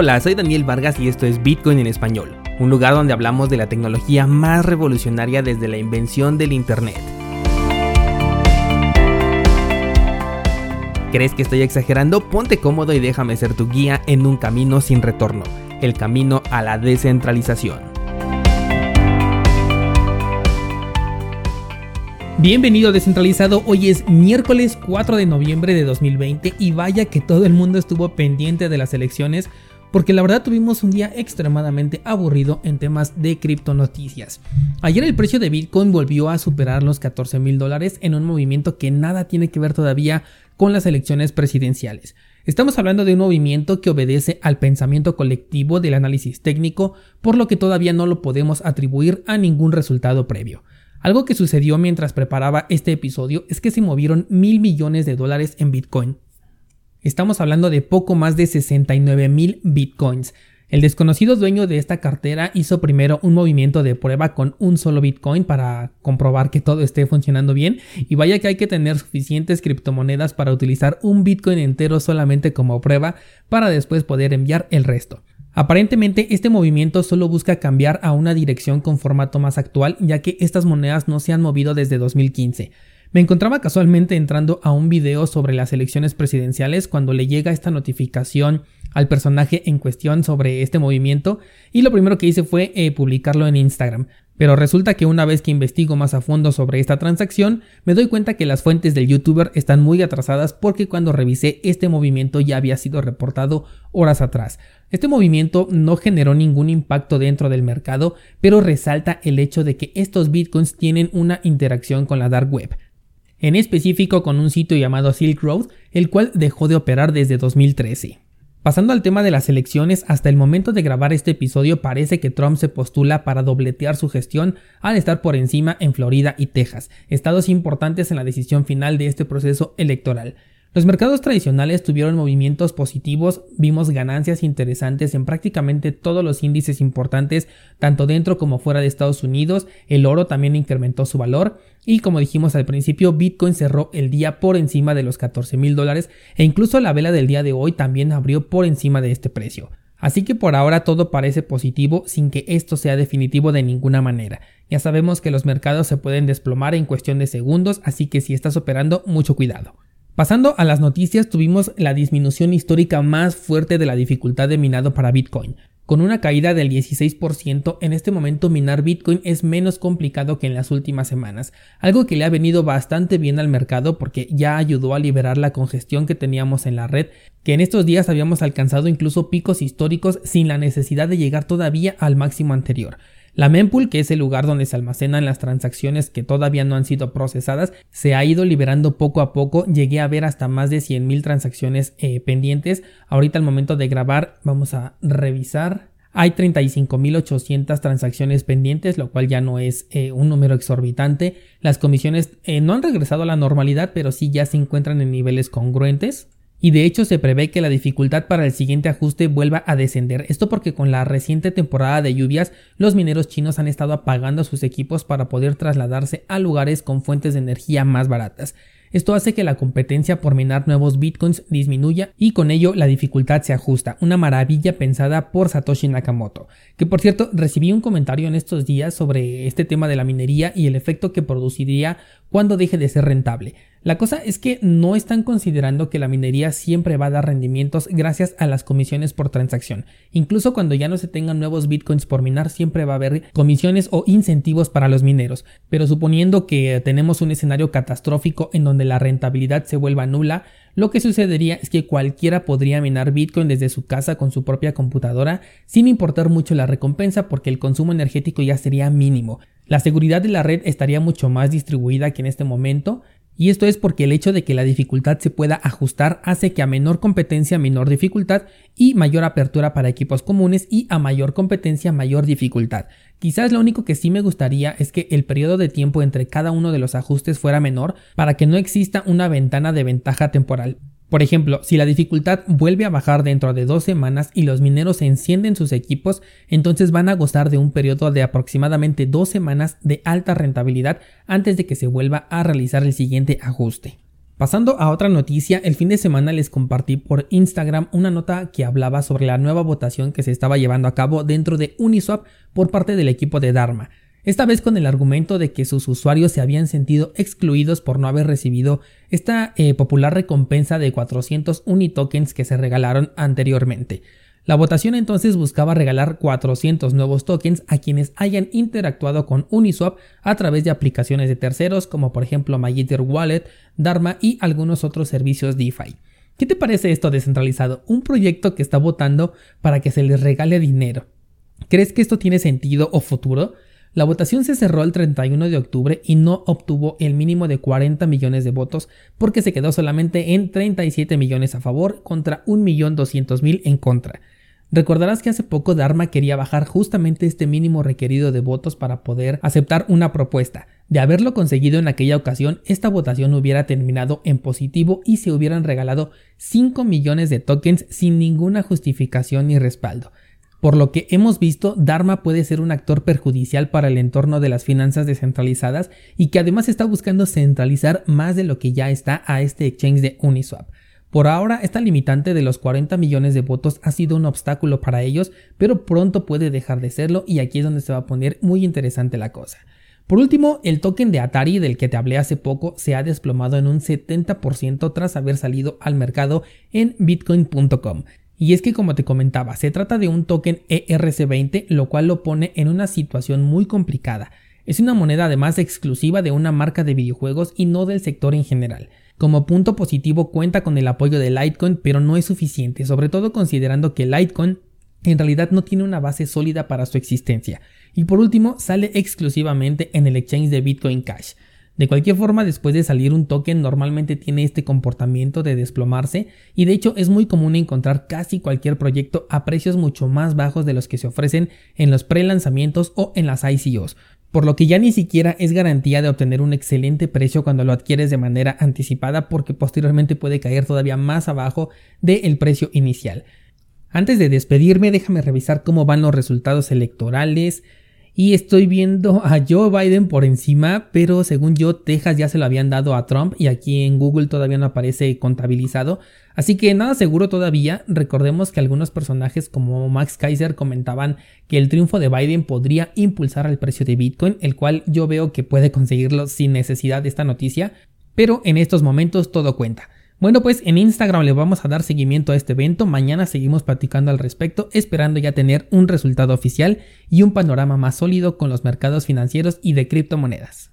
Hola, soy Daniel Vargas y esto es Bitcoin en español, un lugar donde hablamos de la tecnología más revolucionaria desde la invención del Internet. ¿Crees que estoy exagerando? Ponte cómodo y déjame ser tu guía en un camino sin retorno, el camino a la descentralización. Bienvenido descentralizado, hoy es miércoles 4 de noviembre de 2020 y vaya que todo el mundo estuvo pendiente de las elecciones porque la verdad tuvimos un día extremadamente aburrido en temas de criptonoticias. Ayer el precio de Bitcoin volvió a superar los 14 mil dólares en un movimiento que nada tiene que ver todavía con las elecciones presidenciales. Estamos hablando de un movimiento que obedece al pensamiento colectivo del análisis técnico, por lo que todavía no lo podemos atribuir a ningún resultado previo. Algo que sucedió mientras preparaba este episodio es que se movieron mil millones de dólares en Bitcoin, Estamos hablando de poco más de 69 mil bitcoins. El desconocido dueño de esta cartera hizo primero un movimiento de prueba con un solo Bitcoin para comprobar que todo esté funcionando bien y vaya que hay que tener suficientes criptomonedas para utilizar un Bitcoin entero solamente como prueba para después poder enviar el resto. Aparentemente este movimiento solo busca cambiar a una dirección con formato más actual ya que estas monedas no se han movido desde 2015. Me encontraba casualmente entrando a un video sobre las elecciones presidenciales cuando le llega esta notificación al personaje en cuestión sobre este movimiento y lo primero que hice fue eh, publicarlo en Instagram. Pero resulta que una vez que investigo más a fondo sobre esta transacción, me doy cuenta que las fuentes del youtuber están muy atrasadas porque cuando revisé este movimiento ya había sido reportado horas atrás. Este movimiento no generó ningún impacto dentro del mercado, pero resalta el hecho de que estos bitcoins tienen una interacción con la dark web en específico con un sitio llamado Silk Road, el cual dejó de operar desde 2013. Pasando al tema de las elecciones, hasta el momento de grabar este episodio parece que Trump se postula para dobletear su gestión al estar por encima en Florida y Texas, estados importantes en la decisión final de este proceso electoral. Los mercados tradicionales tuvieron movimientos positivos, vimos ganancias interesantes en prácticamente todos los índices importantes, tanto dentro como fuera de Estados Unidos, el oro también incrementó su valor y como dijimos al principio, Bitcoin cerró el día por encima de los 14 mil dólares e incluso la vela del día de hoy también abrió por encima de este precio. Así que por ahora todo parece positivo sin que esto sea definitivo de ninguna manera. Ya sabemos que los mercados se pueden desplomar en cuestión de segundos, así que si estás operando, mucho cuidado. Pasando a las noticias, tuvimos la disminución histórica más fuerte de la dificultad de minado para Bitcoin. Con una caída del 16%, en este momento minar Bitcoin es menos complicado que en las últimas semanas, algo que le ha venido bastante bien al mercado porque ya ayudó a liberar la congestión que teníamos en la red, que en estos días habíamos alcanzado incluso picos históricos sin la necesidad de llegar todavía al máximo anterior. La mempool, que es el lugar donde se almacenan las transacciones que todavía no han sido procesadas, se ha ido liberando poco a poco. Llegué a ver hasta más de 100.000 transacciones eh, pendientes. Ahorita al momento de grabar vamos a revisar. Hay 35.800 transacciones pendientes, lo cual ya no es eh, un número exorbitante. Las comisiones eh, no han regresado a la normalidad, pero sí ya se encuentran en niveles congruentes y de hecho se prevé que la dificultad para el siguiente ajuste vuelva a descender. Esto porque con la reciente temporada de lluvias, los mineros chinos han estado apagando sus equipos para poder trasladarse a lugares con fuentes de energía más baratas. Esto hace que la competencia por minar nuevos bitcoins disminuya y con ello la dificultad se ajusta, una maravilla pensada por Satoshi Nakamoto, que por cierto recibí un comentario en estos días sobre este tema de la minería y el efecto que produciría cuando deje de ser rentable. La cosa es que no están considerando que la minería siempre va a dar rendimientos gracias a las comisiones por transacción. Incluso cuando ya no se tengan nuevos bitcoins por minar, siempre va a haber comisiones o incentivos para los mineros. Pero suponiendo que tenemos un escenario catastrófico en donde la rentabilidad se vuelva nula, lo que sucedería es que cualquiera podría minar Bitcoin desde su casa con su propia computadora sin importar mucho la recompensa porque el consumo energético ya sería mínimo. La seguridad de la red estaría mucho más distribuida que en este momento, y esto es porque el hecho de que la dificultad se pueda ajustar hace que a menor competencia menor dificultad y mayor apertura para equipos comunes y a mayor competencia mayor dificultad. Quizás lo único que sí me gustaría es que el periodo de tiempo entre cada uno de los ajustes fuera menor para que no exista una ventana de ventaja temporal. Por ejemplo, si la dificultad vuelve a bajar dentro de dos semanas y los mineros encienden sus equipos, entonces van a gozar de un periodo de aproximadamente dos semanas de alta rentabilidad antes de que se vuelva a realizar el siguiente ajuste. Pasando a otra noticia, el fin de semana les compartí por Instagram una nota que hablaba sobre la nueva votación que se estaba llevando a cabo dentro de Uniswap por parte del equipo de Dharma. Esta vez con el argumento de que sus usuarios se habían sentido excluidos por no haber recibido esta eh, popular recompensa de 400 Unitokens que se regalaron anteriormente. La votación entonces buscaba regalar 400 nuevos tokens a quienes hayan interactuado con Uniswap a través de aplicaciones de terceros como por ejemplo MyEther Wallet, Dharma y algunos otros servicios DeFi. ¿Qué te parece esto descentralizado? Un proyecto que está votando para que se les regale dinero. ¿Crees que esto tiene sentido o futuro? La votación se cerró el 31 de octubre y no obtuvo el mínimo de 40 millones de votos porque se quedó solamente en 37 millones a favor contra 1.200.000 en contra. Recordarás que hace poco Dharma quería bajar justamente este mínimo requerido de votos para poder aceptar una propuesta. De haberlo conseguido en aquella ocasión, esta votación hubiera terminado en positivo y se hubieran regalado 5 millones de tokens sin ninguna justificación ni respaldo. Por lo que hemos visto, Dharma puede ser un actor perjudicial para el entorno de las finanzas descentralizadas y que además está buscando centralizar más de lo que ya está a este exchange de Uniswap. Por ahora, esta limitante de los 40 millones de votos ha sido un obstáculo para ellos, pero pronto puede dejar de serlo y aquí es donde se va a poner muy interesante la cosa. Por último, el token de Atari del que te hablé hace poco se ha desplomado en un 70% tras haber salido al mercado en bitcoin.com. Y es que como te comentaba, se trata de un token ERC20, lo cual lo pone en una situación muy complicada. Es una moneda además exclusiva de una marca de videojuegos y no del sector en general. Como punto positivo cuenta con el apoyo de Litecoin, pero no es suficiente, sobre todo considerando que Litecoin en realidad no tiene una base sólida para su existencia. Y por último, sale exclusivamente en el exchange de Bitcoin Cash. De cualquier forma, después de salir un token normalmente tiene este comportamiento de desplomarse y de hecho es muy común encontrar casi cualquier proyecto a precios mucho más bajos de los que se ofrecen en los pre-lanzamientos o en las ICOs, por lo que ya ni siquiera es garantía de obtener un excelente precio cuando lo adquieres de manera anticipada porque posteriormente puede caer todavía más abajo del precio inicial. Antes de despedirme déjame revisar cómo van los resultados electorales y estoy viendo a Joe Biden por encima, pero según yo Texas ya se lo habían dado a Trump y aquí en Google todavía no aparece contabilizado. Así que nada seguro todavía. Recordemos que algunos personajes como Max Kaiser comentaban que el triunfo de Biden podría impulsar el precio de Bitcoin, el cual yo veo que puede conseguirlo sin necesidad de esta noticia. Pero en estos momentos todo cuenta. Bueno, pues en Instagram le vamos a dar seguimiento a este evento. Mañana seguimos platicando al respecto, esperando ya tener un resultado oficial y un panorama más sólido con los mercados financieros y de criptomonedas.